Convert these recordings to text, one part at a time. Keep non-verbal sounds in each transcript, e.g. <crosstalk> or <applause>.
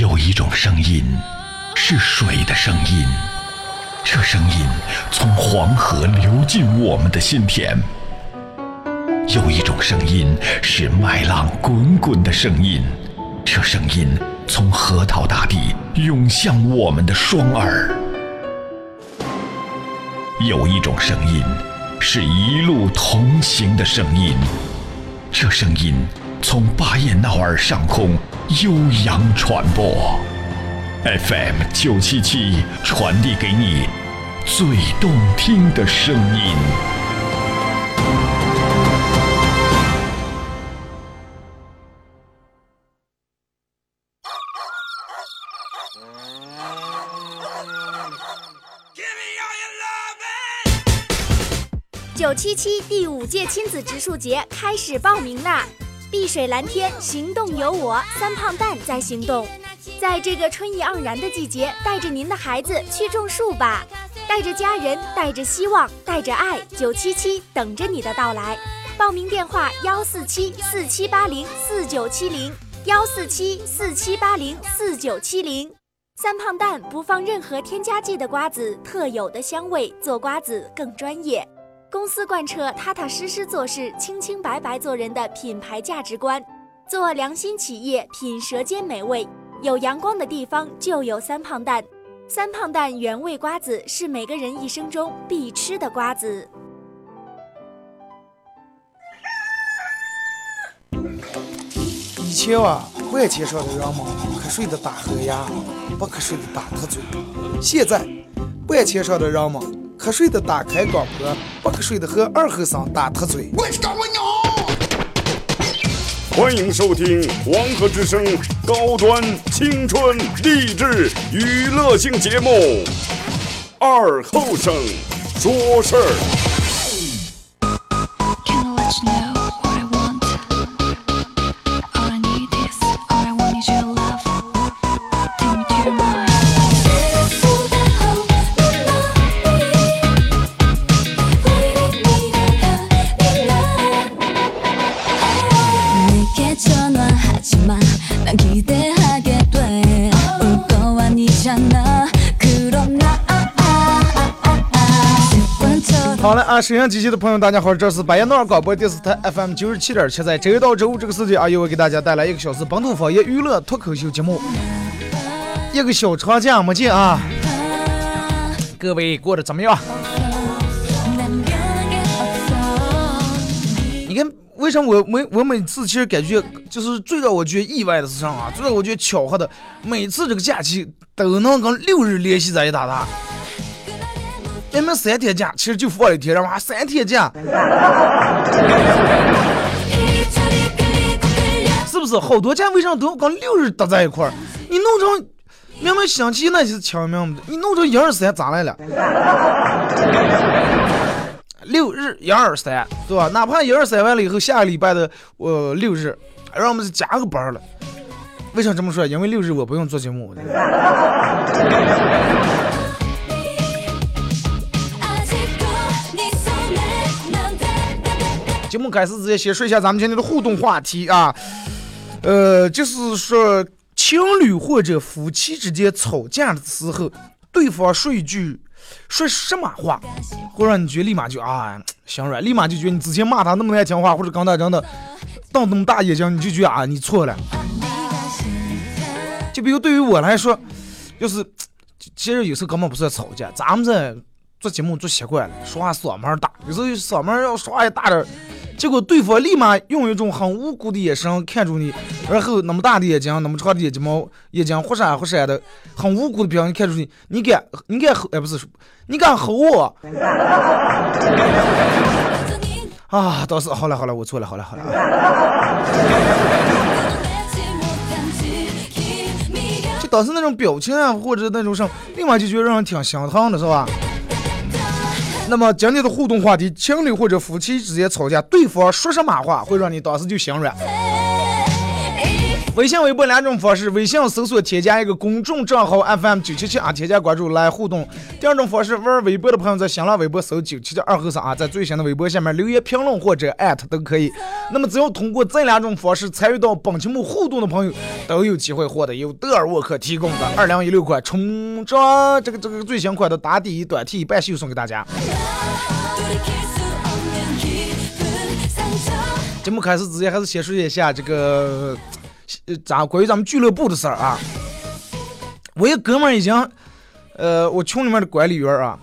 有一种声音，是水的声音，这声音从黄河流进我们的心田；有一种声音是麦浪滚滚的声音，这声音从河套大地涌向我们的双耳；有一种声音是一路同行的声音，这声音从巴彦淖尔上空。悠扬传播，FM 九七七传递给你最动听的声音。九七七第五届亲子植树节开始报名啦！碧水蓝天，行动有我，三胖蛋在行动。在这个春意盎然的季节，带着您的孩子去种树吧，带着家人，带着希望，带着爱，九七七等着你的到来。报名电话：幺四七四七八零四九七零，幺四七四七八零四九七零。三胖蛋不放任何添加剂的瓜子，特有的香味，做瓜子更专业。公司贯彻踏踏实实做事、清清白白做人的品牌价值观，做良心企业，品舌尖美味。有阳光的地方就有三胖蛋，三胖蛋原味瓜子是每个人一生中必吃的瓜子。以前啊，万千上的人们瞌睡的打呵牙，不瞌睡的打瞌嘴。现在，万千上的人们。瞌睡的打开广播，不瞌睡的和二后生打特嘴。欢迎收听黄河之声高端青春励志娱乐性节目《二后生说事儿》。啊，收音机器的朋友，大家好，这是巴彦淖尔广播电视台 FM 九十七点七，在周一到周五这个时间啊，又会给大家带来一个小时本土方言娱乐脱口秀节目。一个小长假没见啊，各位过得怎么样？你看，为什么我每我每次其实感觉就是最让我觉得意外的事情啊，最让我觉得巧合的，每次这个假期都能跟六日联系在一搭的。明明三天假，其实就放一天，然后还三天假，是不是？好多假为啥都要跟六日搭在一块儿？你弄成明明星期那就是清明，你弄成一二三咋来了？六日一二三，对吧？哪怕一二三完了以后，下个礼拜的呃六日，让我们加个班了。为啥这么说？因为六日我不用做节目。节目开始之前，先说一下咱们今天的互动话题啊，呃，就是说情侣或者夫妻之间吵架的时候，对方说一句说什么话，会让你觉得立马就啊心软，立马就觉得你之前骂他那么难听话，或者刚才真的瞪那么大眼睛，你就觉得啊你错了。就比如对于我来说，就是其实有时候根本不是吵架，咱们这做节目做习惯了，说话嗓门大，有时候嗓门要说话也大点。结果对方立马用一种很无辜的眼神看住你，然后那么大的眼睛，那么长的眼睛毛，眼睛忽闪忽闪的，很无辜的表情看住你，你敢你敢吼？哎，不是，你敢吼我？啊，倒是好了好了，我错了，好了好了。就当时那种表情啊，或者那种什么，立马就觉得让人挺心疼的，是吧？那么今天的互动话题：情侣或者夫妻之间吵架，对方说什么话会让你当时就心软？微信、微博两种方式，微信搜索添加一个公众账号 FM 九七七啊，添加关注来互动。第二种方式，玩微博的朋友在新浪微博搜九七七二和尚啊，在最新的微博下面留言评论或者艾特都可以。那么只要通过这两种方式参与到本节目互动的朋友，都有机会获得由德尔沃克提供的二零一六款冲装这个这个最新款的打底短 T 半袖送给大家。节目开始之前，还是先说一下这个，咱关于咱们俱乐部的事儿啊。我一哥们儿已经，呃，我群里面的管理员啊，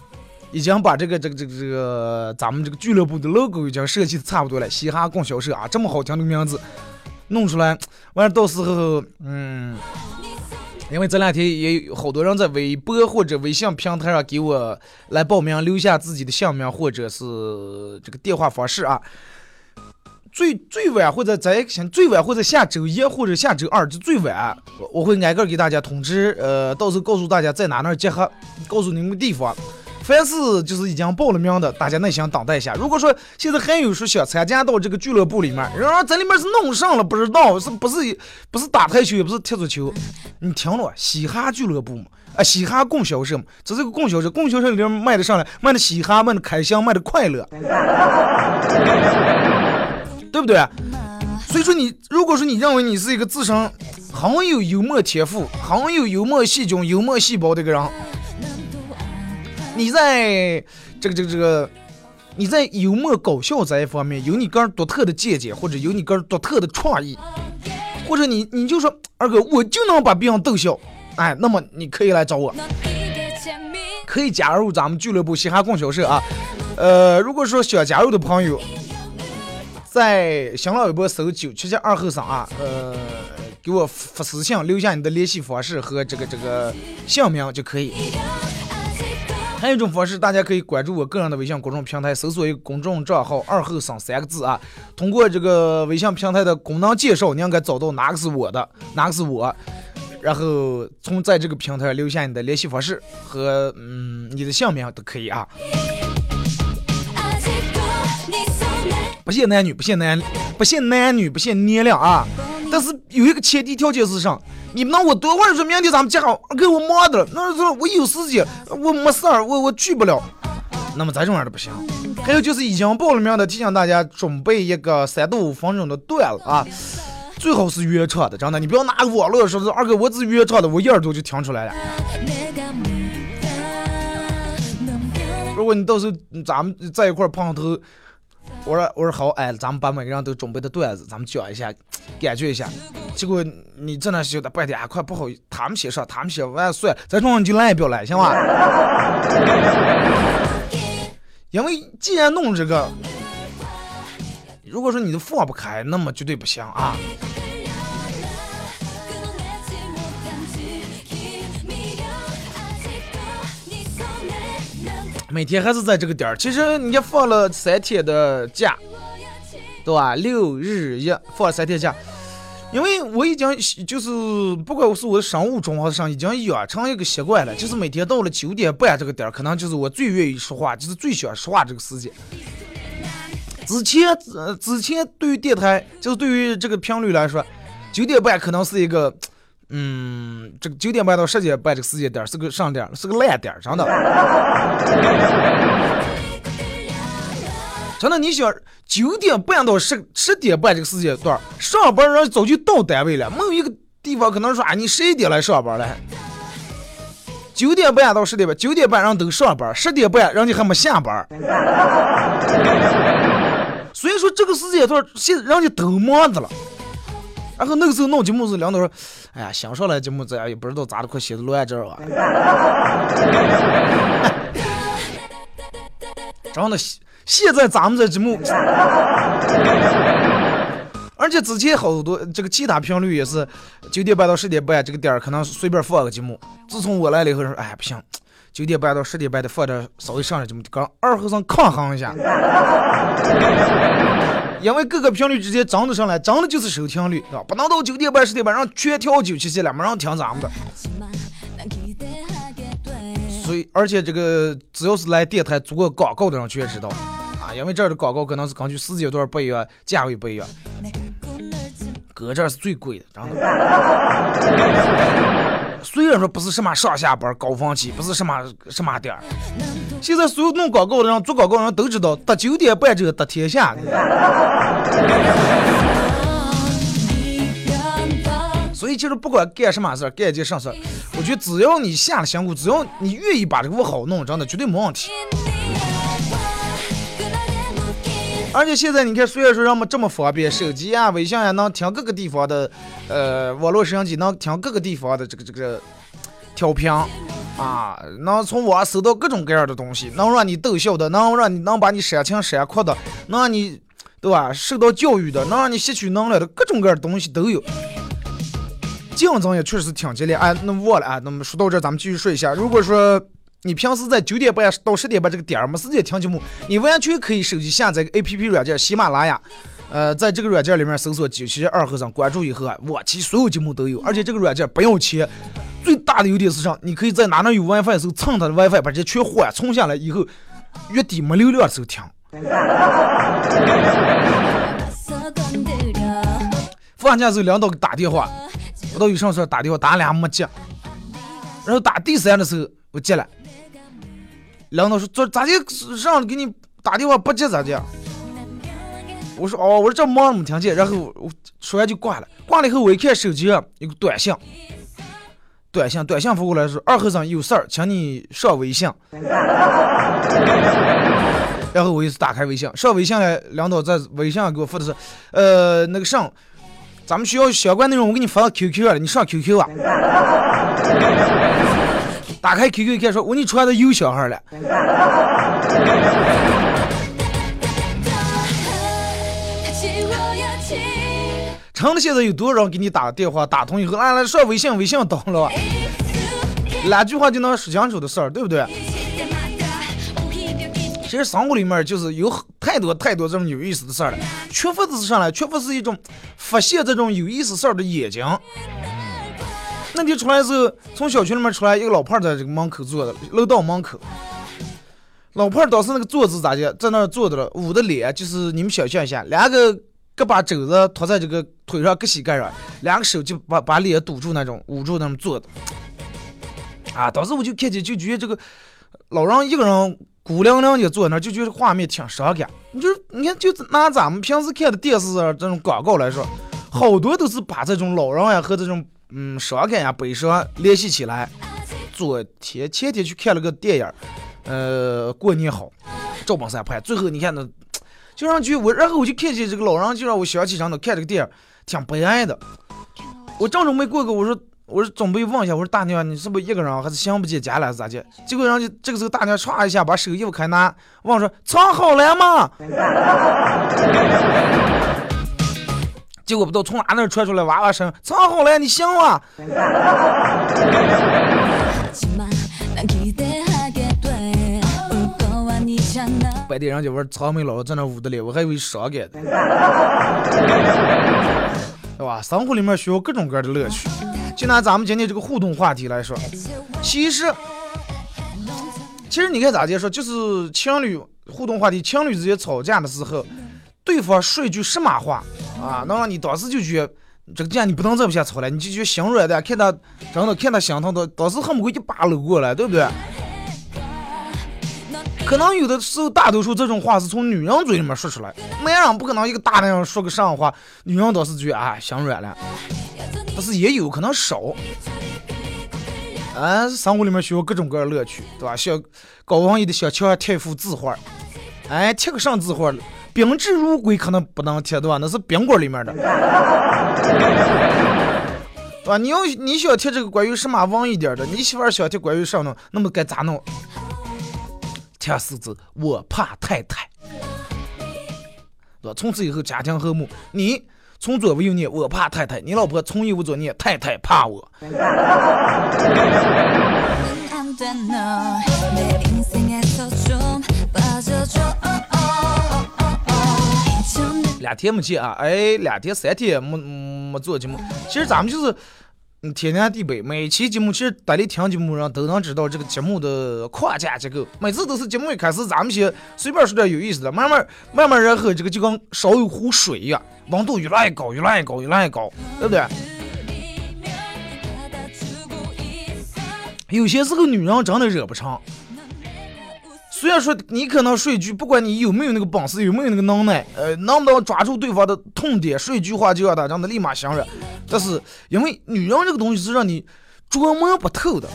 已经把这个这个这个这个咱们这个俱乐部的 logo 已经设计的差不多了。嘻哈供销社啊，这么好听的名字弄出来，完了到时候，嗯，因为这两天也有好多人在微博或者微信平台上给我来报名，留下自己的姓名或者是这个电话方式啊。最最晚或者在先最晚或者下周一或者下周二就最晚，我会挨个给大家通知，呃，到时候告诉大家在哪那儿集合，告诉你们地方。凡是就是已经报了名的，大家耐心等待一下。如果说现在还有说想参加到这个俱乐部里面，然后在里面是弄上了不知道，是不是不是打台球也不是踢足球？你听了，嘻哈俱乐部嘛，啊，嘻哈供销社嘛，这是个供销社，供销社里面卖的上来，卖的嘻哈，卖的开心，卖的快乐。<laughs> 对不对？所以说你如果说你认为你是一个自身很有幽默天赋、很有幽默细菌、幽默细胞的一个人，你在这个这个这个你在幽默搞笑这一方面有你个人独特的见解，或者有你个人独特的创意，或者你你就说二哥我就能把别人逗笑，哎，那么你可以来找我，可以加入咱们俱乐部嘻哈供销社啊。呃，如果说想加入的朋友。在新浪微博搜九七七二后生啊，呃，给我发私信，留下你的联系方式和这个这个姓名就可以。还有一种方式，大家可以关注我个人的微信公众平台，搜索一个公众账号“二后生”三个字啊。通过这个微信平台的功能介绍，你应该找到哪个是我的，哪个是我，然后从在这个平台留下你的联系方式和嗯你的姓名都可以啊。不限男女，不限男，不限男女，不限年龄啊！但是有一个前提条件是啥？你们让我多会儿说明天咱们见好，给我忙的了。那说我有时间，我没事儿，我我去不了。那么咱这种样的不行。还有就是已经报了名的，提醒大家准备一个三到五分钟的段子啊，最好是原唱的，真的，你不要拿网络说是二哥，我是原唱的，我一耳朵就听出来了。如果你到时候咱们在一块碰头。我说我说好，哎，咱们把每个人都准备的段子，咱们讲一下，感觉一下。结果你在那说的半天，快不好意思，他们先上，他们先完，算了，咱中你就来一表来，行吧？<laughs> 因为既然弄这个，如果说你都放不开，那么绝对不行啊。每天还是在这个点儿，其实你放了三天的假，对吧？六日一放三天假，因为我已经就是不管我是我的商务中还是上，已经养成一个习惯了，就是每天到了九点半这个点儿，可能就是我最愿意说话，就是最喜欢说话这个时间。之前呃之前对于电台，就是对于这个频率来说，九点半可能是一个。嗯，这个九点半到十点半这个时间点是个上点，是个烂点，真的。<laughs> 真的，你想九点半到十十点半这个时间段上班人早就到单位了，没有一个地方可能说啊，你十一点来上班了。九点半到十点半，九点半人都上班，十点半人家还没下班。所以说这个时间段现人家都忙着了。然后那个时候弄节目是，领导说：“哎呀，想上来节目这也不知道咋的，快写的乱这啊。<laughs> ”真的，现在咱们这节目，而且之前好多这个其他频率也是九点半到十点半这个点儿，可能随便放个节目。自从我来了以后，说：“哎，不行，九点半到十点半的放点稍微上点这么，跟二和尚抗衡一下。” <laughs> 因为各个频率之间涨的上来，涨的就是收听率，吧？不能到九点半、十点半让全调九七七了，没人听咱们的。所以，而且这个只要是来电台做过广告的人全知道啊，因为这儿的广告可能是根据时间段不一样，价位不一样。<laughs> 搁这儿是最贵的，真的。<laughs> 虽然说不是什么上下班高峰期，不是什么什么点儿，现在所有弄广告的人、做广告的人都知道，得九点半这个得天下。所以其实不管干什么事儿，干一件啥事儿，我觉得只要你下了辛苦，只要你愿意把这个屋好弄，真的绝对没问题。而且现在你看，虽然说人们这么方便，手机啊、微信啊能听各个地方的，呃，网络摄像机能听各个地方的这个这个调频，啊，能从网上搜到各种各样的东西，能让你逗笑的，能让你能把你煽情煽哭的，能让你对吧受到教育的，能让你吸取能量的各种各样的东西都有。竞争也确实挺激烈，哎，那忘了啊，那么说到这，咱们继续说一下，如果说。你平时在九点半到十点半这个点儿没时间听节目，你完全可以手机下载个 A P P 软件喜马拉雅，呃，在这个软件里面搜索“九七二和尚”，关注以后啊，我其所有节目都有，而且这个软件不要钱。最大的优点是啥？你可以在哪能有 WiFi 的时候蹭它的 WiFi，把这些全换充下来以后，月底没流量的时候听。<laughs> 放假时候领导给打电话，不知道有啥事打电话打俩没接，然后打第三的时候我接了。领导说：“咋咋的？让给你打电话不接咋的？”我说：“哦，我说这忙没听见。”然后我说完就挂了。挂了以后，我一看手机上有个短信，短信短信发过来说：“二和尚有事儿，请你上微信。<laughs> ”然后我就是打开微信，上微信来，领导在微信上给我发的是：“呃，那个上，咱们学校相关内容我给你发到 QQ 了，你上 QQ 啊。”打开 QQ 一看，说：“我你传的有小孩了。”成了，现在有多少人给你打电话打通以后，来来上微信，微信到了，两句话就能说清楚的事儿，对不对？其实生活里面就是有太多太多这种有意思的事儿了，缺乏的是啥呢？缺乏是一种发现这种有意思事儿的眼睛。那天出来时候，从小区里面出来一个老胖在这个门口坐的，楼道门口。老胖当时那个坐姿咋的，在那儿坐着了，捂的脸就是你们想象一下，两个胳膊肘子托在这个腿上，搁膝盖上，两个手就把把脸堵住那种，捂住那么坐的。啊，当时我就看见，就觉得这个老人一个人孤零零的坐那，就觉得画面挺伤感。你就你看，就拿咱们平时看的电视这种广告来说，好多都是把这种老人呀和这种。嗯，伤感呀，悲伤联系起来。昨天前天去看了个电影，呃，过年好，赵本山拍。最后你看那，就让去我，然后我就看见这个老人，就让我想起上头看这个电影，挺悲哀的。我正准备过个，我说我说准备问一下，我说大娘，你是不是一个人，还是想不见家了，是咋的？结果人家这个时候大娘唰一下把手衣服开拿，问说藏好了吗？结果不知道从哪那传出来娃娃声，藏好了，你信吗？白天人家玩藏没老在那捂的脸，我还以为伤感的，<laughs> 对吧？生活里面需要各种各样的乐趣。就拿咱们今天这个互动话题来说，其实，其实你看咋介说，就是情侣互动话题，情侣之间吵架的时候。对方说一句什么话啊，能让你当时就觉得这个架你不能再不下吵了，你就觉得心软的，看他真的看他心疼的，当时恨不得一把搂过来，对不对？可能有的时候，大多数这种话是从女人嘴里面说出来，男人不可能一个大男人说个这样话，女人倒是觉得啊心软了，但是也有可能少。啊，生活里面需要各种各样乐趣，对吧？像高王爷的小乔太傅字画，哎，贴个上字画。宾至如归可能不能贴对吧？那是宾馆里面的，<laughs> 对吧？你要你想贴这个关于什么文一点的，你媳妇儿想贴关于啥呢？那么该咋弄？贴四字，我怕太太，对吧？从此以后家庭和睦。你从左为右念，我怕太太；你老婆从右为左念，太太怕我。两天没见啊，哎，两天三天没没做节目。其实咱们就是天南地北，每期节目其实大家听节目人都能知道这个节目的框架结构。每次都是节目一开始，咱们先随便说点有意思的，慢慢慢慢，然后这个就跟烧一壶水一样，温度越来越高，越来越高，越来越高，对不对？有些时候女人真的惹不成。虽然说你可能说一句，不管你有没有那个本事，有没有那个能耐，呃，能不能抓住对方的痛点，说一句话就让他让他立马相认，但是因为女人这个东西是让你琢磨不透的，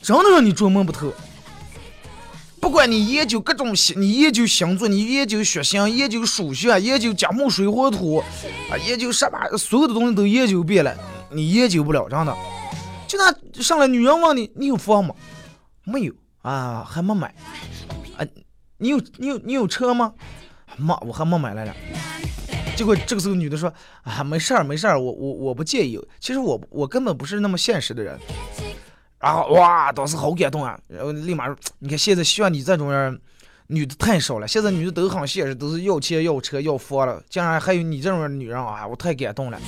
真的让你琢磨不透。不管你研究各种星，你研究星座，你研究血型，研究数学，研究甲木水火土，啊，研究什么，所有的东西都研究遍了，你研究不了，真的。就那上来女人问你，你有房吗？没有。啊，还没买，啊，你有你有你有车吗？没，我还没买来着。结果这个时候女的说啊，没事儿没事儿，我我我不介意。其实我我根本不是那么现实的人。然后哇，当时好感动啊，然后立马你看现在像你这种人，女的太少了。现在女的都很现实，都是要钱要车要房了，竟然还有你这种女人啊，我太感动了。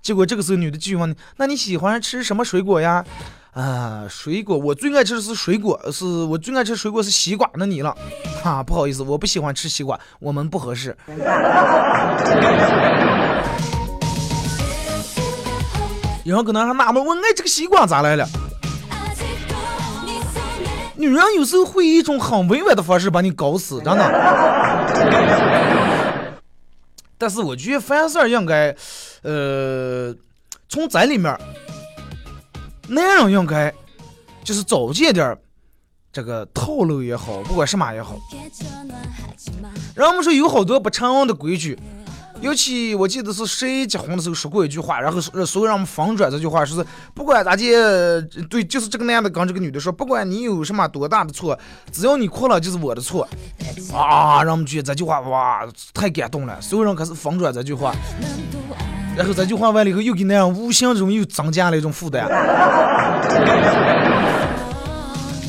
结果这个时候女的继续问，那你喜欢吃什么水果呀？啊，水果我最爱吃的是水果，是我最爱吃水果是西瓜。那你了？哈，不好意思，我不喜欢吃西瓜，我们不合适。然后可能还纳闷，我爱这个西瓜咋来了？女人有时候会以一种很委婉的方式把你搞死，真的。但是我觉得凡事应该，呃，从咱里面。男人应该就是早见点这个套路也好，不管什么也好。人们说有好多不成文的规矩，尤其我记得是谁结婚的时候说过一句话，然后所有人们反转这句话，说是不管咋地，对，就是这个男的跟这个女的说，不管你有什么多大的错，只要你哭了就是我的错。啊，让我们觉得这句话哇太感动了，所有人开始反转这句话。然后这句话完了以后，又给那样无形中又增加了一种负担。<laughs>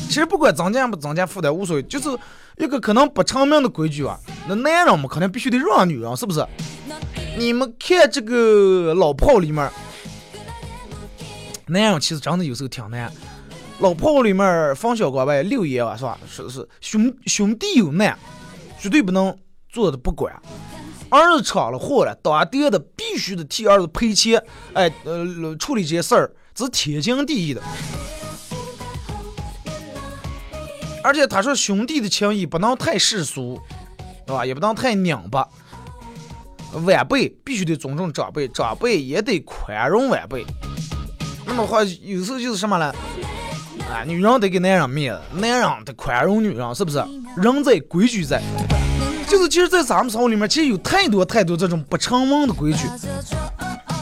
其实不管增加不增加负担无所谓，就是一个可能不成名的规矩啊。那男人嘛，肯定必须得让女人，是不是？你们看这个老炮里面，男人其实真的有时候挺难。老炮里面，冯小刚呗，六爷吧，是吧？说的是兄兄弟有难，绝对不能坐着不管。儿子闯了祸了，当爹的必须得替儿子赔钱，哎，呃，处理这些事儿，是天经地义的。而且他说兄弟的情谊不能太世俗，对吧？也不能太拧巴。晚辈必须得尊重长辈，长辈也得宽容晚辈。那么话有时候就是什么呢？啊，女人得给男人面子，男人得宽容女人，是不是？人在规矩在。就是，其实，在咱们生活里面，其实有太多太多这种不成文的规矩。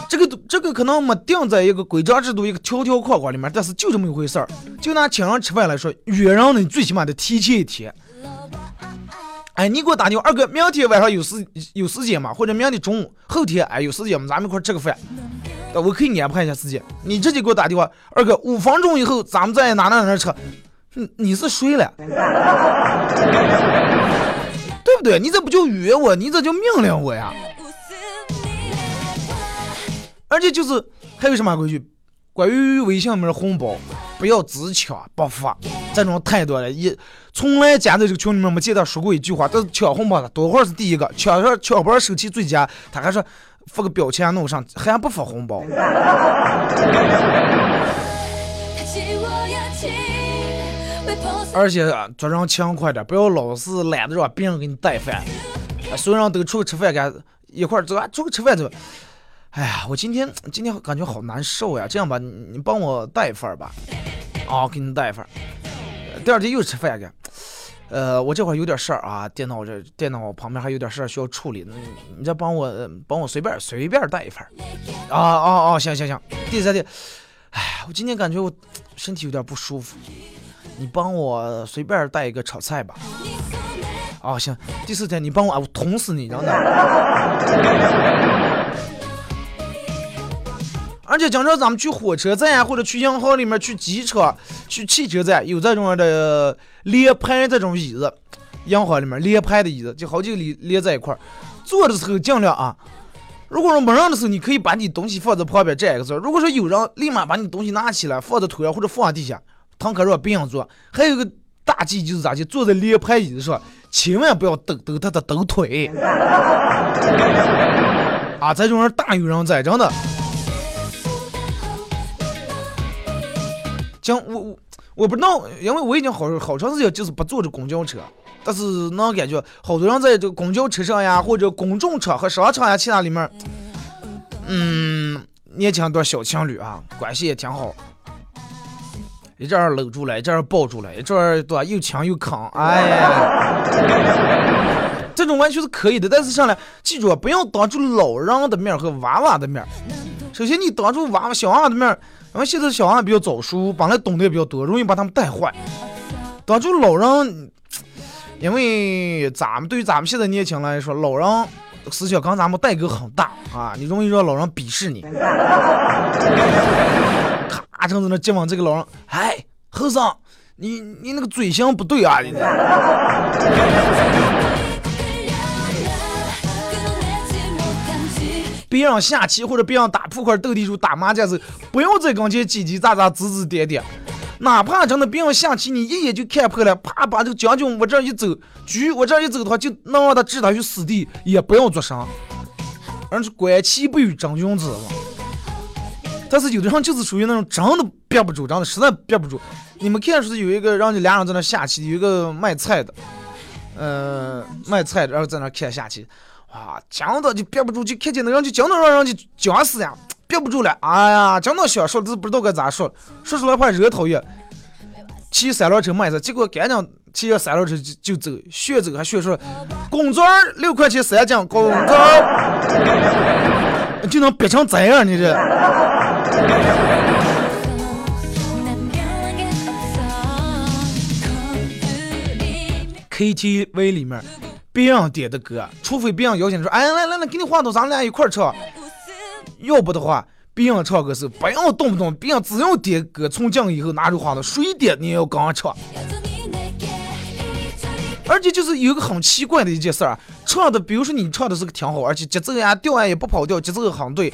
这个这个可能没定在一个规章制度、一个条条框框里面，但是就这么一回事儿。就拿请人吃饭来说，约人呢，最起码得提前一天。哎，你给我打电话，二哥，明天晚上有时有时间吗？或者明天中午、后天，哎，有时间吗？咱们一块吃个饭。我可以安排一下时间。你直接给我打电话，二哥，五分钟以后咱们在哪哪哪吃。你你是谁了？对？你这不就约我？你这就命令我呀！而且就是还有什么规矩？关于微信里面的红包，不要只抢不发，这种太多了。一从来加在这个群里面没见他说过一句话，但是抢红包的多会儿是第一个，抢上抢包手气最佳，他还说发个标签弄上，还不发红包。<laughs> 而且做人勤快点，不要老是懒得让别人给你带饭。所有人都出去吃饭，干一块走啊，出去吃饭走。哎呀，我今天今天感觉好难受呀。这样吧，你你帮我带一份吧。啊，给你带一份。第二天又吃饭去。呃，我这会儿有点事儿啊，电脑这电脑旁边还有点事儿需要处理。你你再帮我帮我随便随便带一份。啊啊啊！行行行。第三天，哎，我今天感觉我身体有点不舒服。你帮我随便带一个炒菜吧。哦，行。第四天你帮我，我捅死你，真的。<laughs> 而且经常咱们去火车站或者去银行里面、去机场、去汽车站，有这种的连排这种椅子，银行里面连排的椅子，就好几个连连在一块儿。坐的时候尽量啊，如果说没人的时候，你可以把你东西放在旁边占一个座；如果说有人，立马把你东西拿起来放在腿上或者放地下。堂客让别人坐，还有个大忌就是咋就坐在连排椅子上，千万不要抖抖他的抖腿。啊，这种人大有人在，真的。讲我我我不知道，因为我已经好好长时间就是不坐着公交车。但是能感觉好多人在这个公交车上呀，或者公众场合、商场呀、其他里面，嗯，年轻段小情侣啊，关系也挺好。一这儿搂住了，一阵儿抱住了，一阵儿对吧？又强又扛，哎呀，<laughs> 这种完全是可以的。但是上来记住，不要当住老人的面和娃娃的面。首先，你当住娃娃、小娃娃的面，因为现在小娃比较早熟，本来懂得也比较多，容易把他们带坏。当住老人。因为咱们对于咱们现在年轻人来说，老人思想跟咱们代沟很大啊，你容易让老人鄙视你。<laughs> 咔，正在那接吻这个老人，哎，和尚，你你那个嘴型不对啊！你别让下棋或者别让打扑克、斗地主、打麻将时，不要在跟前叽叽喳喳、指指点点。哪怕真的别人下棋，你一眼就看破了，啪把这个将军往这一走，车往这一走的话，就能让他置他于死地，也不要做声。而是观棋不语真君子嘛。但是有的人就是属于那种真的憋不住，真的实在憋不住。你们看是有一个让你俩人在那下棋，有一个卖菜的，呃，卖菜的，然后在那看下棋，哇，真的就憋不住，就看见那人就真的让人就僵死呀。憋不住了，哎呀，真的想说，都不知道该咋说，说出来话惹讨厌。骑三轮车卖菜，结果赶紧骑着三轮车就就走，学走还学说，工作六块钱三斤，工作就能憋成这样，你这。KTV 里面别人点的歌，除非别人邀请说，哎，来来来，给你换到咱俩一块儿唱。要不的话，别人唱歌是不要动不动，别人只要点歌从讲以后拿出话筒，谁点你也要跟着唱。而且就是有个很奇怪的一件事儿，唱的，比如说你唱的是个挺好，而且节奏呀、调呀也不跑调，节奏很对。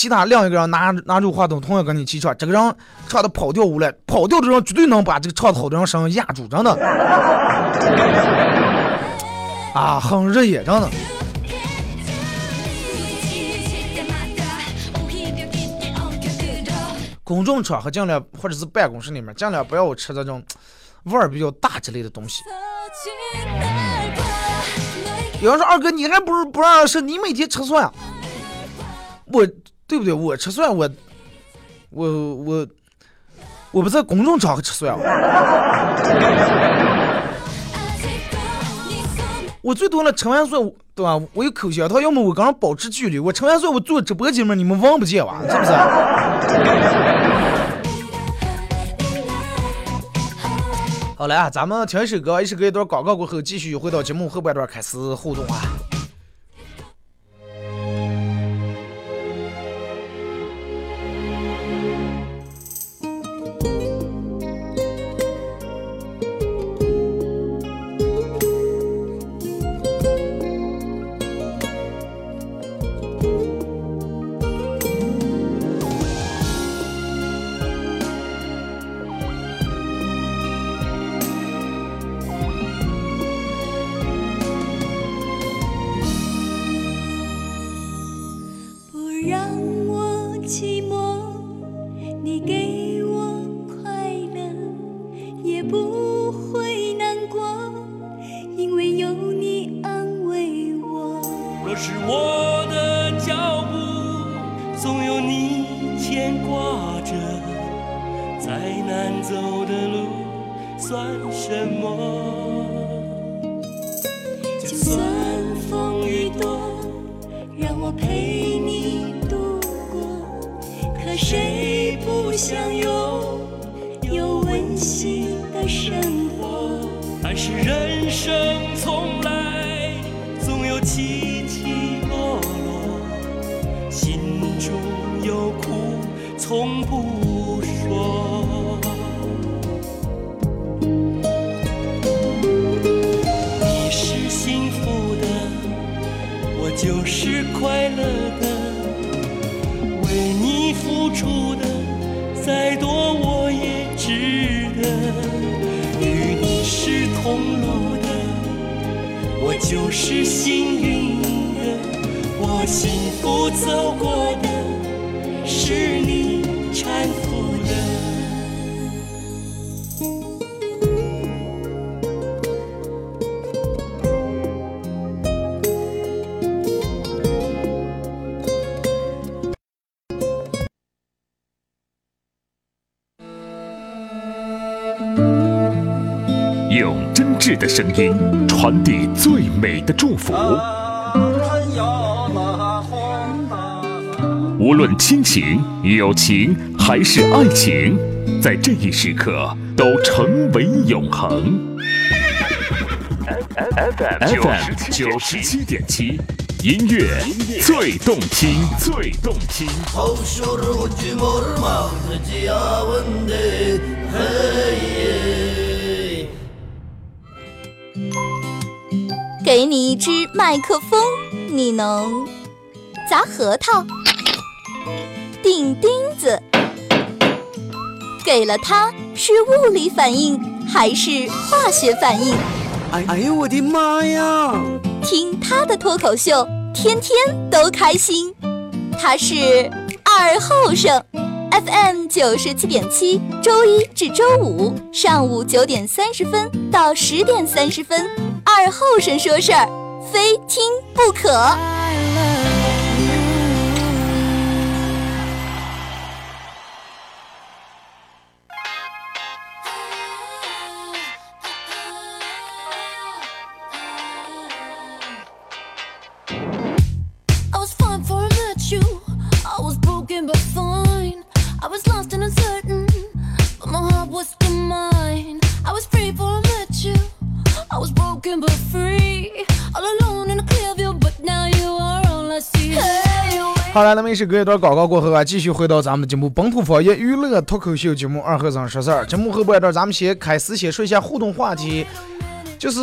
其他另一个人拿拿住话筒，同样跟你一起唱，这个人唱的跑调无了，跑调的人绝对能把这个唱的好的人声音压住，真的。<laughs> 啊，很热眼，真的。公众场合尽量，或者是办公室里面尽量不要吃这种味儿比较大之类的东西。有人说二哥，你还不如不让吃？你每天吃蒜，啊我对不对？我吃蒜，我我我我不在公众场合吃蒜。<laughs> 我最多了吃完蒜，对吧？我有口香糖，要么我跟人保持距离。我吃完蒜，我做直播节目，你们望不见哇，是不是？<laughs> 好来啊，咱们听一首歌，一首歌一段广告过后，继续回到节目后半段开始互动啊。就福走过的，是你搀扶的。用真挚的声音传递最美的祝福，无论亲情、友情还是爱情，在这一时刻都成为永恒。FM 九十七点七，音乐最动听，最动听。给你一支麦克风，你能砸核桃、钉钉子。给了它，是物理反应还是化学反应？哎哎呦我的妈呀！听他的脱口秀，天天都开心。他是二后生，FM 九十七点七，周一至周五上午九点三十分到十点三十分，二后生说事儿，非听不可。好了，那么也是隔一段广告过后啊，继续回到咱们节目本土方言娱乐脱口秀节目《二和尚说事儿》。节目后半段，咱们先开始先说一下互动话题，就是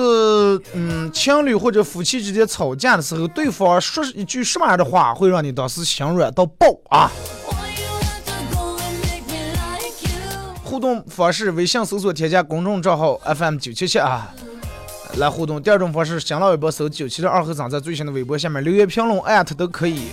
嗯，情侣或者夫妻之间吵架的时候，对方说一句什么样的话，会让你当时心软到爆啊？互动方式：微信搜索添加公众账号 FM 九七七啊，来互动。第二种方式，新浪微博搜九七的二和尚，在最新的微博下面留言评论艾特都可以。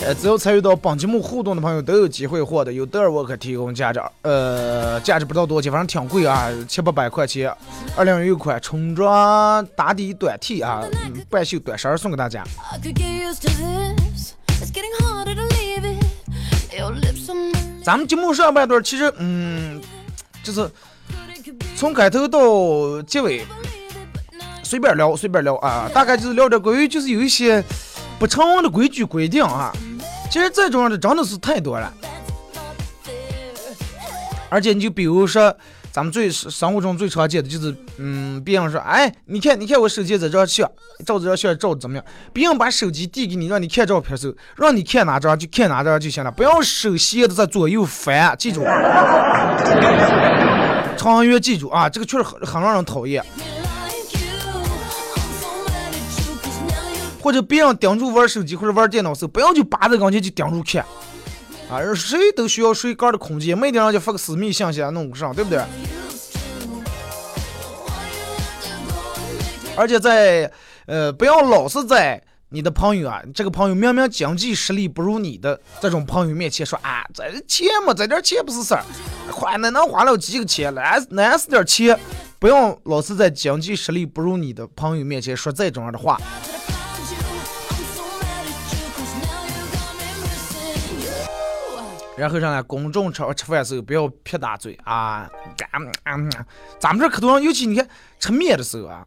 呃，只要参与到本节目互动的朋友都有机会获得由德尔沃克提供价值，呃，价值不知道多少钱，反正挺贵啊，七八百块钱，二零一款春装打底短 T 啊，嗯、半袖短衫送给大家。咱们节目上半段其实，嗯，就是从开头到结尾随便聊，随便聊啊，大概就是聊点关于就是有一些不成文的规矩规定啊。其实这种样的真的是太多了，而且你就比如说，咱们最生活中最常见的就是，嗯，别人说，哎，你看，你看我手机在这张相，照这张相照的怎么样？别人把手机递给你，让你看照片时候，让你看哪张就看哪张就行了，不要手闲的在左右翻，记住，<laughs> 长远记住啊，这个确实很很让人讨厌。或者别人盯住玩手机或者玩电脑时候，不要就扒在跟前就盯住看，啊，谁都需要睡觉的空间，没得让就发个私密信息啊，弄上，对不对？而且在呃，不要老是在你的朋友啊，这个朋友明明经济实力不如你的这种朋友面前说啊，这钱嘛，这点钱不是事儿，花那能花了几个钱，那那是点钱，不要老是在经济实力不如你的朋友面前说这种样的话。然后上来公众场合吃饭的时候不要撇大嘴啊！咱们这可多人，尤其你看吃面的时候啊，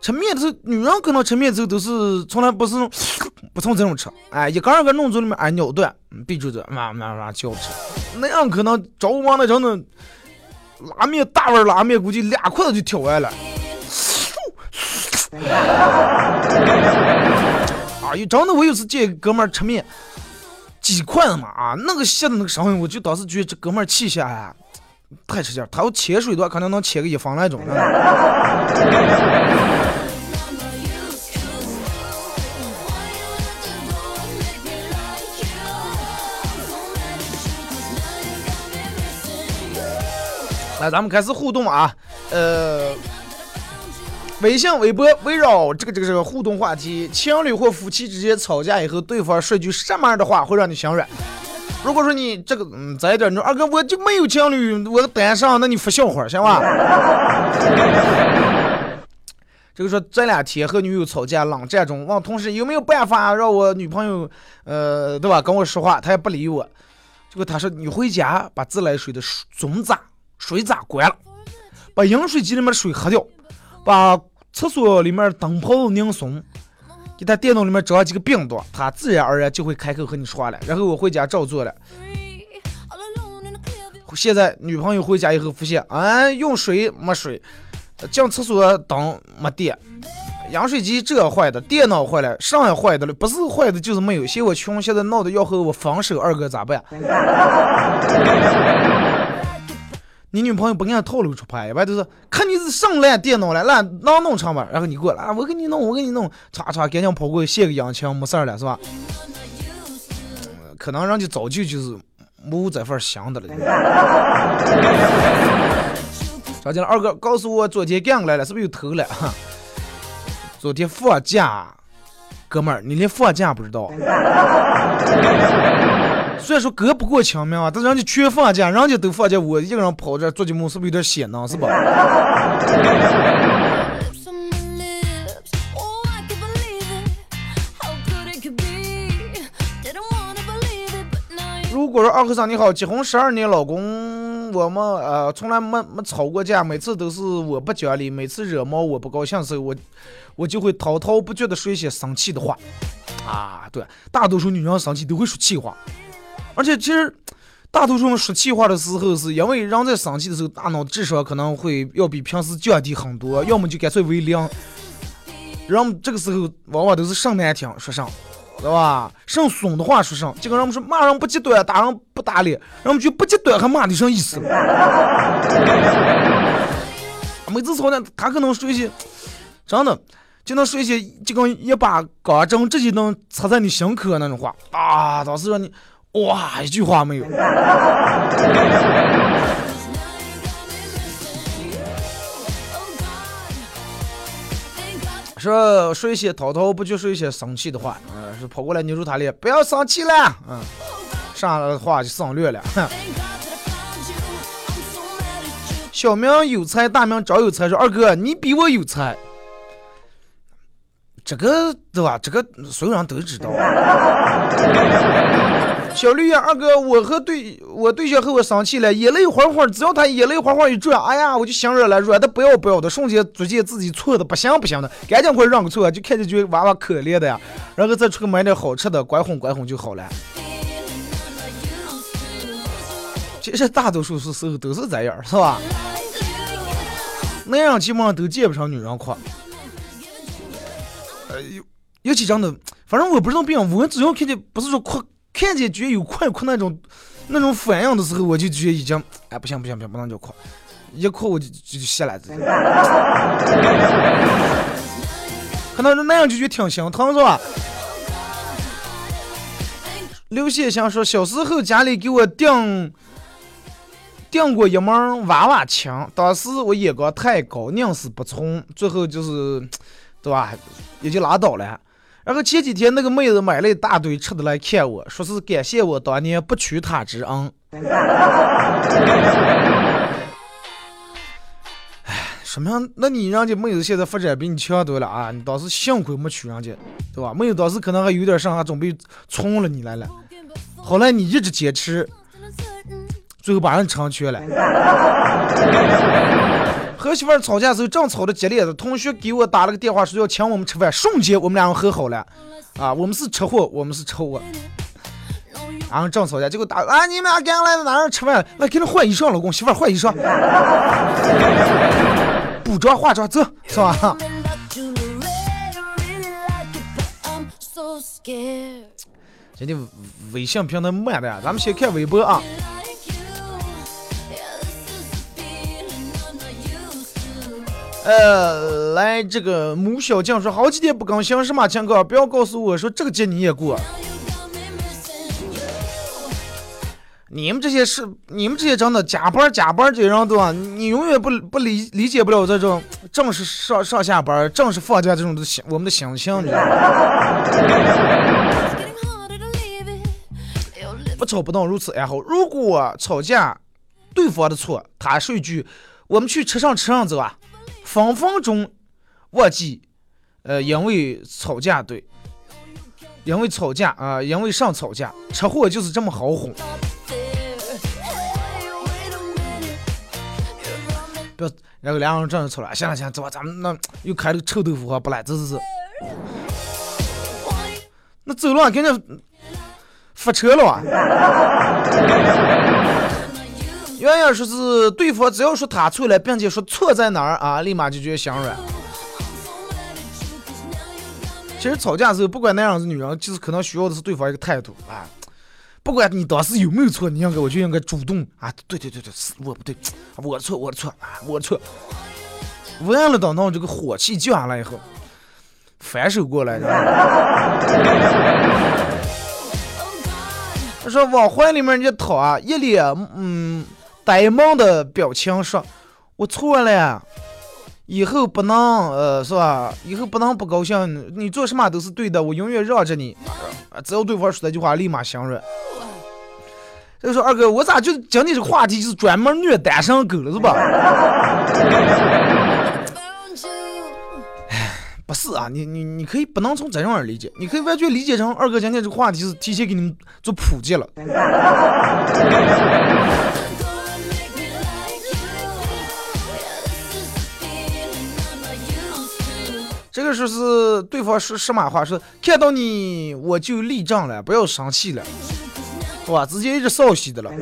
吃面的时候，女人可能吃面的时候都是从来不是不从这种吃，哎，一个人个弄嘴里面哎咬断，闭住嘴，慢慢慢嚼吃。那样可能着忙那种的拉面大碗拉面，估计俩筷子就挑完了。<laughs> 啊，有真的我有次见哥们吃面。几块的嘛啊那个鞋的那个声音我就当时觉得这哥们儿气息哎呀太吃劲儿他要潜水的话可能能潜个一方那种来 <laughs> 咱们开始互动啊呃微信、微博围绕这个这个这个互动话题，情侣或夫妻之间吵架以后，对方说句什么样的话会让你心软？如果说你这个嗯再一点，你说二哥我就没有情侣，我单身，那你发笑话行吧？<laughs> 这个说这两天和女友吵架，冷战中，问同事有没有办法让我女朋友呃对吧跟我说话，她也不理我。结果他说你回家把自来水的总闸水闸关了，把饮水机里面的水喝掉，把。厕所里面灯泡拧松，给他电脑里面装几个病毒，他自然而然就会开口和你说话了。然后我回家照做了。现在女朋友回家以后发现，哎，用水没水，进厕所灯没电，饮水机这坏的，电脑坏了，啥也坏的了，不是坏的就是没有。嫌我穷，现在闹得要和我分手，二哥咋办？<laughs> 你女朋友不给你套路出牌，一般都是看你是上烂电脑了，烂能弄成吧？然后你过来，啊，我给你弄，我给你弄，唰唰，赶紧跑过去卸个引擎，没事儿了，是吧？可能人家早就就是没这份想的了。啥进来？二哥，告诉我昨天干过来了，是不是又偷了？<laughs> 昨天放假，哥们儿，你连放假不知道？虽然说隔不过清明啊，但人家全放假，人家都放假，我一个人跑这做节目，是不是有点显呢，是吧？<laughs> 如果说二和尚你好，结婚十二年，老公我们呃从来没没吵过架，每次都是我不讲理，每次惹毛我不高兴时候，我我就会滔滔不绝的说一些生气的话啊，对，大多数女人生气都会说气话。而且其实，大多数人说气话的时候，是因为人在生气的时候，大脑智商可能会要比平时降低很多，要么就干脆为零。人这个时候往往都是上难听说上，知道吧？上怂的话说上，就跟人们说骂人不极端，打人不打脸，人们就不极端还骂的上意思。<laughs> 每次吵架，他可能说一些真的，就能说一些就跟一把钢针直接能插在你心口那种话啊，当时让你。哇，一句话没有。<laughs> 说说一些滔滔不绝，说一些生气的话，嗯，是跑过来捏住他脸，不要生气了，嗯，上话就省略了。小明有才，大明找有才，说二哥你比我有才，这个对吧？这个所有人都知道。<laughs> 小绿呀，二哥，我和对我对象和我生气了，眼泪哗哗，只要他眼泪哗哗一转，哎呀，我就心软了，软的不要不要的，瞬间逐渐自己错的不行不行的，赶紧快认个错，就看着就娃娃可怜的呀，然后再出去买点好吃的，拐哄拐哄就好了。其实大多数时候都是这样，是吧？男人基本上都见不上女人哭，呃，尤其真的，反正我不知道别人，我只要看见不是说哭。看见觉有快哭那种那种反应的时候，我就觉得已经哎不行不行不行，不能叫哭，一哭我就就就下来了。可能那样就觉得挺心疼是吧？刘先生说，小时候家里给我订订过一门娃娃琴，当时我眼光太高，宁死不从，最后就是对吧，也就拉倒了。然后前几天那个妹子买了一大堆吃的来看我，说是感谢我当年不娶她之恩。哎，说明那你人家妹子现在发展比你强多了啊！你当时幸亏没娶人家，对吧？妹子当时可能还有点上，还准备冲了你来了。后来你一直坚持，最后把人成全了。和媳妇儿吵架时候正吵得激烈，的同学给我打了个电话，说要请我们吃饭，瞬间我们两个和好了。啊，我们是吃货，我们是吃货。然后正吵架，结果打啊，你们俩赶来哪儿吃饭？来，给他换衣裳，老公，媳妇儿换衣裳。补妆化妆，走，是吧？今天微信平台慢的，咱们先看微博啊。呃，来这个母小将说好几天不更新，什么情况？不要告诉我说这个节你也过。你们这些是你们这些真的加班加班这人对吧？你永远不不理理解不了这种正式上上下班、正式放假这种的心我们的心情，你知道吗？不吵不闹如此安好。如果吵架，对方的错，他说一句“我们去车上吃上走啊”，分分钟忘记，呃，因为吵架对，因为吵架啊，因为上吵架，车祸就是这么好哄。不要，然后两个人正吵了，行了行，走吧，咱们那又开了臭豆腐花不来，走走走。那走了，赶紧发车了啊！原因说是对方只要说他错了，并且说错在哪儿啊，立马就觉得心软。其实吵架的时候，不管男人是女人，就是可能需要的是对方一个态度啊。不管你当时有没有错，你应该我就应该主动啊。对对对对，是我不对，我错我错啊，我错。完了，等到这个火气降下来以后，反手过来的。他说往怀里面人家掏啊，一脸嗯呆萌的表情说：“我错了，以后不能呃是吧？以后不能不高兴，你做什么都是对的，我永远让着你。”只要对方说这句话，立马心软。就说二哥，我咋就今天这个话题就是专门虐单身狗了是吧？<sighs> 不是啊，你你你可以不能从这样理解，你可以完全理解成二哥今天这个话题是提前给你们做普及了。这个说是对方说什么话？说看到你我就立正了，不要生气了，是吧？直接一直扫息的了。<laughs>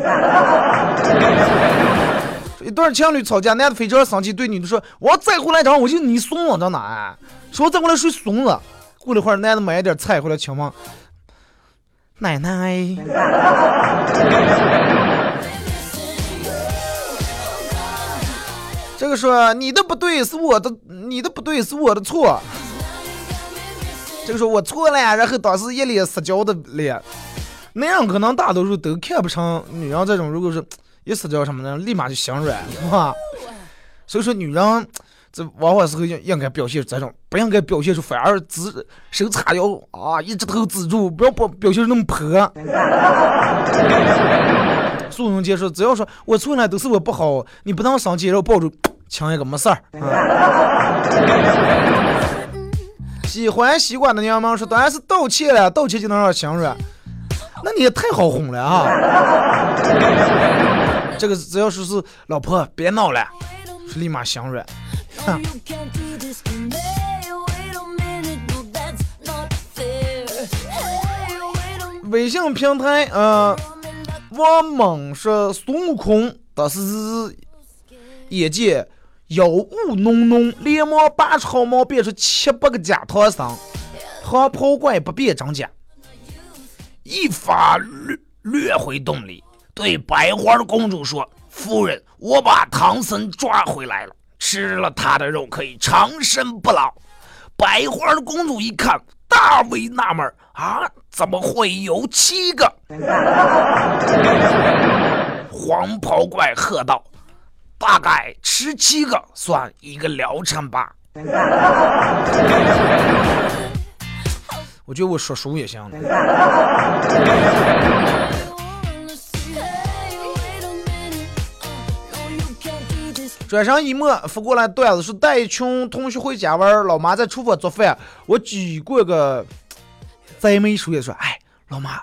一对情侣吵架，男的非常生气，对女的说：“我再回来张，我就你怂了，到哪？说再回来睡怂了。”过了会儿，男的买点菜回来请问奶奶。这个说你的不对是我的，你的不对是我的错。这个说我错了，然后当时一脸撒娇的脸，那样可能大多数都看不成女人这种，如果是。一撒娇什么的，立马就心软，是吧？所以说，女人这往往时候应应该表现这种，不应该表现出反而自手叉腰啊，一直头止住，不要表表现那么泼。苏永杰说：“只要说我错了，都是我不好，你不能生气，然后抱住亲一个没事儿。” <laughs> 喜欢西瓜的娘们说：“当然是道歉了，道歉就能让心软，那你也太好哄了啊！” <laughs> 这个只要说是老婆别闹了，是立马心软。微信平台，呃，王猛说孙悟空当时眼见妖雾浓浓，连忙拔出毫毛，变出七八个假唐僧，唐袍怪不辨真假，一发掠掠回洞里。对百花公主说：“夫人，我把唐僧抓回来了，吃了他的肉可以长生不老。”百花公主一看，大为纳闷：“啊，怎么会有七个？” <laughs> 黄袍怪喝道：“大概吃七个算一个疗程吧。”我觉得我说书也行。转身一摸，发过来段子是带一群同学回家玩，老妈在厨房做饭，我举过个栽梅树叶说：“哎，老妈，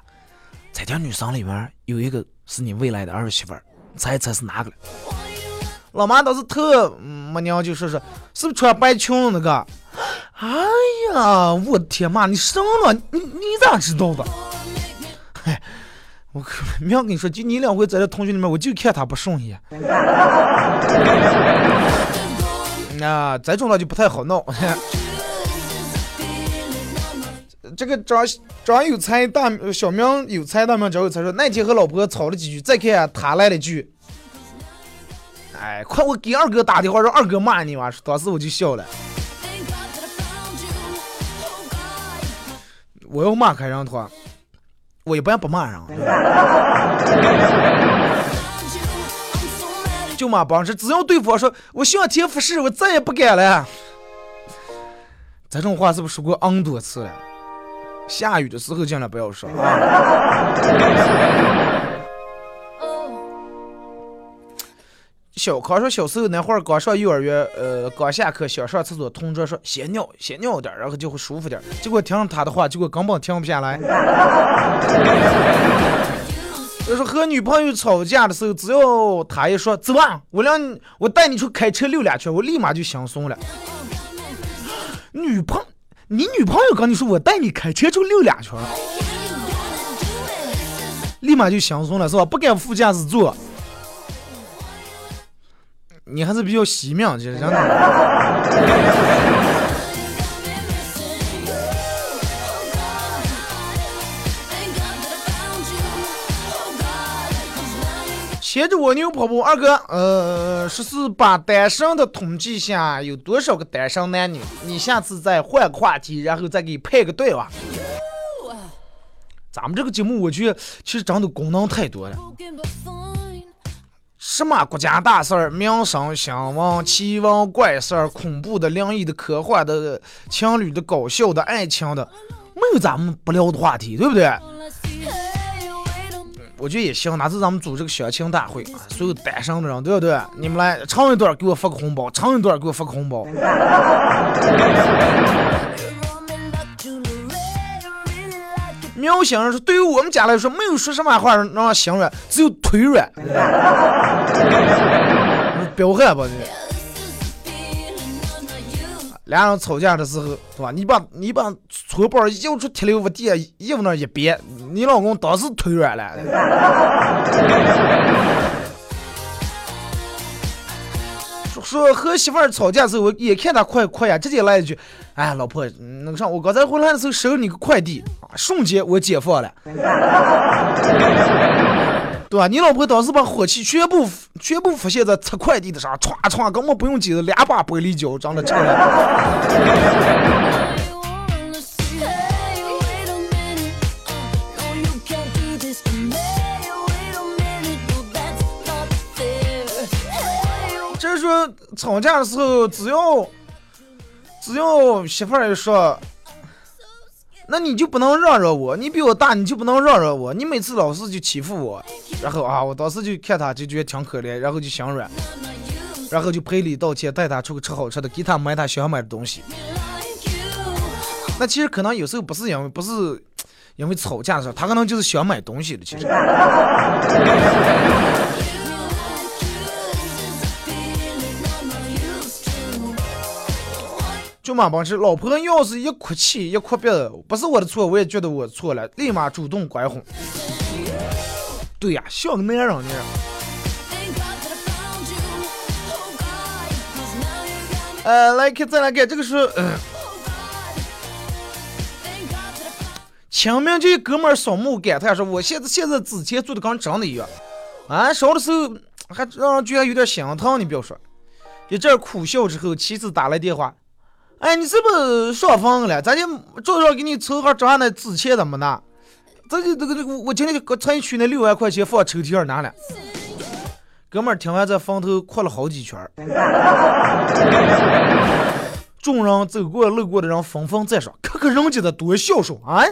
这家女生里面有一个是你未来的儿媳妇，猜一猜是哪个了？”老妈倒是特没娘，就说是是不是穿白裙那个？哎呀，我的天妈，你生了你你咋知道的？嗨。我可明跟你说，就你两回在这同学里面，我就看他不顺眼。<laughs> 那这种了就不太好闹。<laughs> 这个张张有才大小明有才大明张有才说，那天和老婆吵了几句，再看他来了句：“哎，快我给二哥打电话，让二哥骂你嘛。”当时我就笑了。我要骂开让团。我一般不骂人，<laughs> 就骂帮是只要对方说我向天发誓，我再也不敢了。这种话是不是说过 N 多次了？下雨的时候尽量不要说小康说，小时候那会儿刚上幼儿园，呃，刚下课想上厕所，同桌说先尿，先尿点，然后就会舒服点。结果听了他的话，结果根本停不下来。<laughs> 就是和女朋友吵架的时候，只要他一说走吧，我让我带你去开车溜两圈，我立马就轻松了。女朋，你女朋友跟你说我带你开车去溜两圈，立马就轻松了是吧？不敢副驾驶座。你还是比较惜命，就是真的。牵着蜗牛跑步，二哥，呃，十四把单身的统计下有多少个单身男女？你下次再换个话题，然后再给配个对吧？咱们这个节目，我觉得其实真的功能太多了。什么国家大事儿、民生新闻、奇闻怪事儿、恐怖的、灵异的、科幻的、情侣的、搞笑的、爱情的，没有咱们不聊的话题，对不对？我觉得也行，那是咱们组织个相亲大会，所有单身的人，对不对？你们来唱一段，给我发个红包；唱一段，给我发个红包。苗心说：“对于我们家来说，没有说什么话让心软，只有腿软。<laughs> 彪悍吧你？俩人吵架的时候，是吧？你把你把搓包一出铁溜屋地下衣服那一别，你老公当时腿软了。说和媳妇儿吵架的时候，我眼看他快快呀，直接来一句：“哎，老婆，那个啥，我刚才回来的时候收你个快递啊，瞬间我解放了，<laughs> 对吧？你老婆当时把火气全部全部发泄在拆快递的上，歘歘，根本不用机子，两把玻璃胶，长得漂亮。”说吵架的时候，只要只要媳妇儿一说，那你就不能让让我，你比我大，你就不能让让我，你每次老是就欺负我，然后啊，我当时就看他就觉得挺可怜，然后就心软，然后就赔礼道歉，带他出去吃好吃的，给他买他想买的东西。那其实可能有时候不是因为不是因为吵架的时候，他可能就是想买东西的，其实。<laughs> 就马帮吃，老婆要是一哭泣一哭鼻子，不是我的错，我也觉得我错了，立马主动拐哄。对呀，像个男人呢。呃，来看再来看，这个是清明节哥们儿扫墓感叹说：“我现在现在纸钱做的跟真的一样，啊，烧的时候还让人觉得有点心疼。你别说，一阵苦笑之后，妻子打来电话。”哎，你是不是上坟了？咱就早上给你凑盒装那纸钱怎么拿？这就这个这个，我今天就特意取那六万块钱放抽屉上拿了。哥们儿听完在坟头哭了好几圈。<laughs> 众人走过路过的人纷纷赞赏，看看人家的多孝顺啊！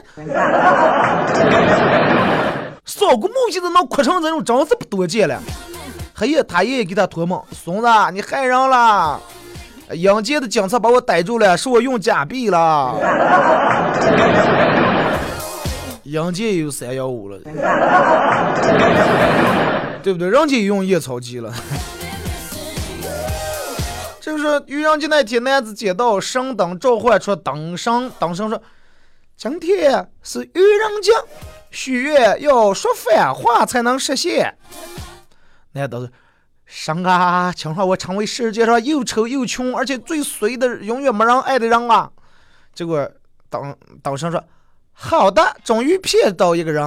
扫过墓现在能哭成这种，真是不多见了。黑夜他爷爷给他托梦，孙子，你害人了。阴间的警察把我逮住了，是我用假币了。阴间也有三幺五了，<laughs> 对不对？人家也用验钞机了。<laughs> 就是愚人节那天，男子接到神灯召唤出灯神，灯神说：“今天是愚人节，许愿要说反话才能实现。”男的。神啊，请让我成为世界上又丑又穷，而且最衰的、永远没人爱的人啊！结果当当神说：“好的，终于骗到一个人。”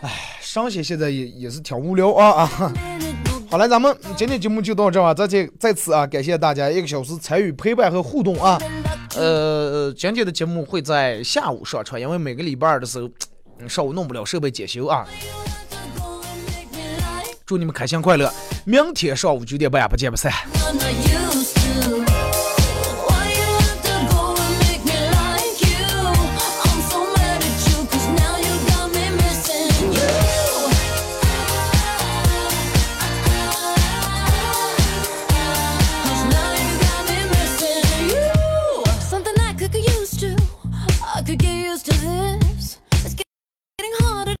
哎，上些现在也也是挺无聊啊啊！<laughs> 好了，咱们今天节目就到这啊！再次再次啊，感谢大家一个小时参与陪伴和互动啊！呃，今天的节目会在下午上传，因为每个礼拜二的时候，上午弄不了设备检修啊。祝你们开心快乐。明天上午九点半不见不散。